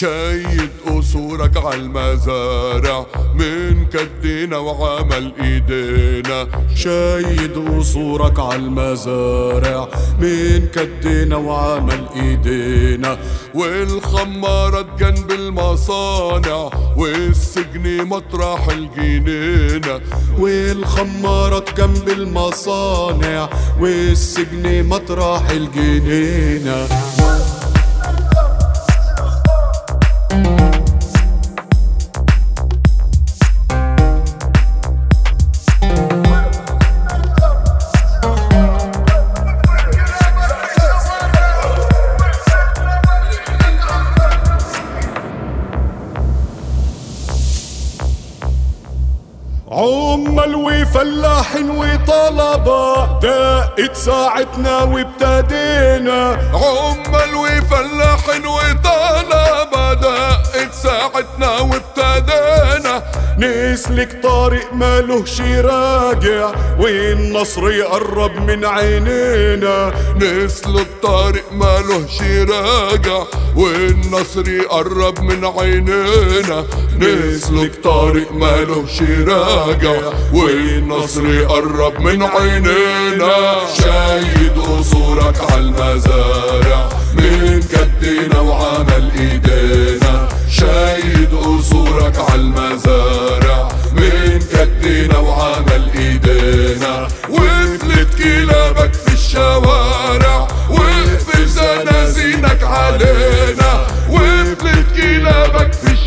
شايد قصورك عالمزارع من كدينا وعمل إيدينا. شايد قصورك عالمزارع من كدينا وعمل إيدينا. والخمارات جنب المصانع والسجن مطرح الجنينة. والخمارات جنب المصانع والسجن مطرح الجنينة. عمال وفلاحين وطلبة دقت ساعتنا وابتدينا. عمال وفلاحين وطلبة دقت ساعتنا وابتدينا. نسلك طارق مالهش راجع والنصر يقرب من عينينا. نسلك طارق مالهش راجع والنصر يقرب من عينينا. نسلك طارق مالهش راجع والنصر يقرب من عينينا. شايد قصورك عالمزارع من كدنا وعمل إيدينا. شايد قصورك عالمزارع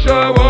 show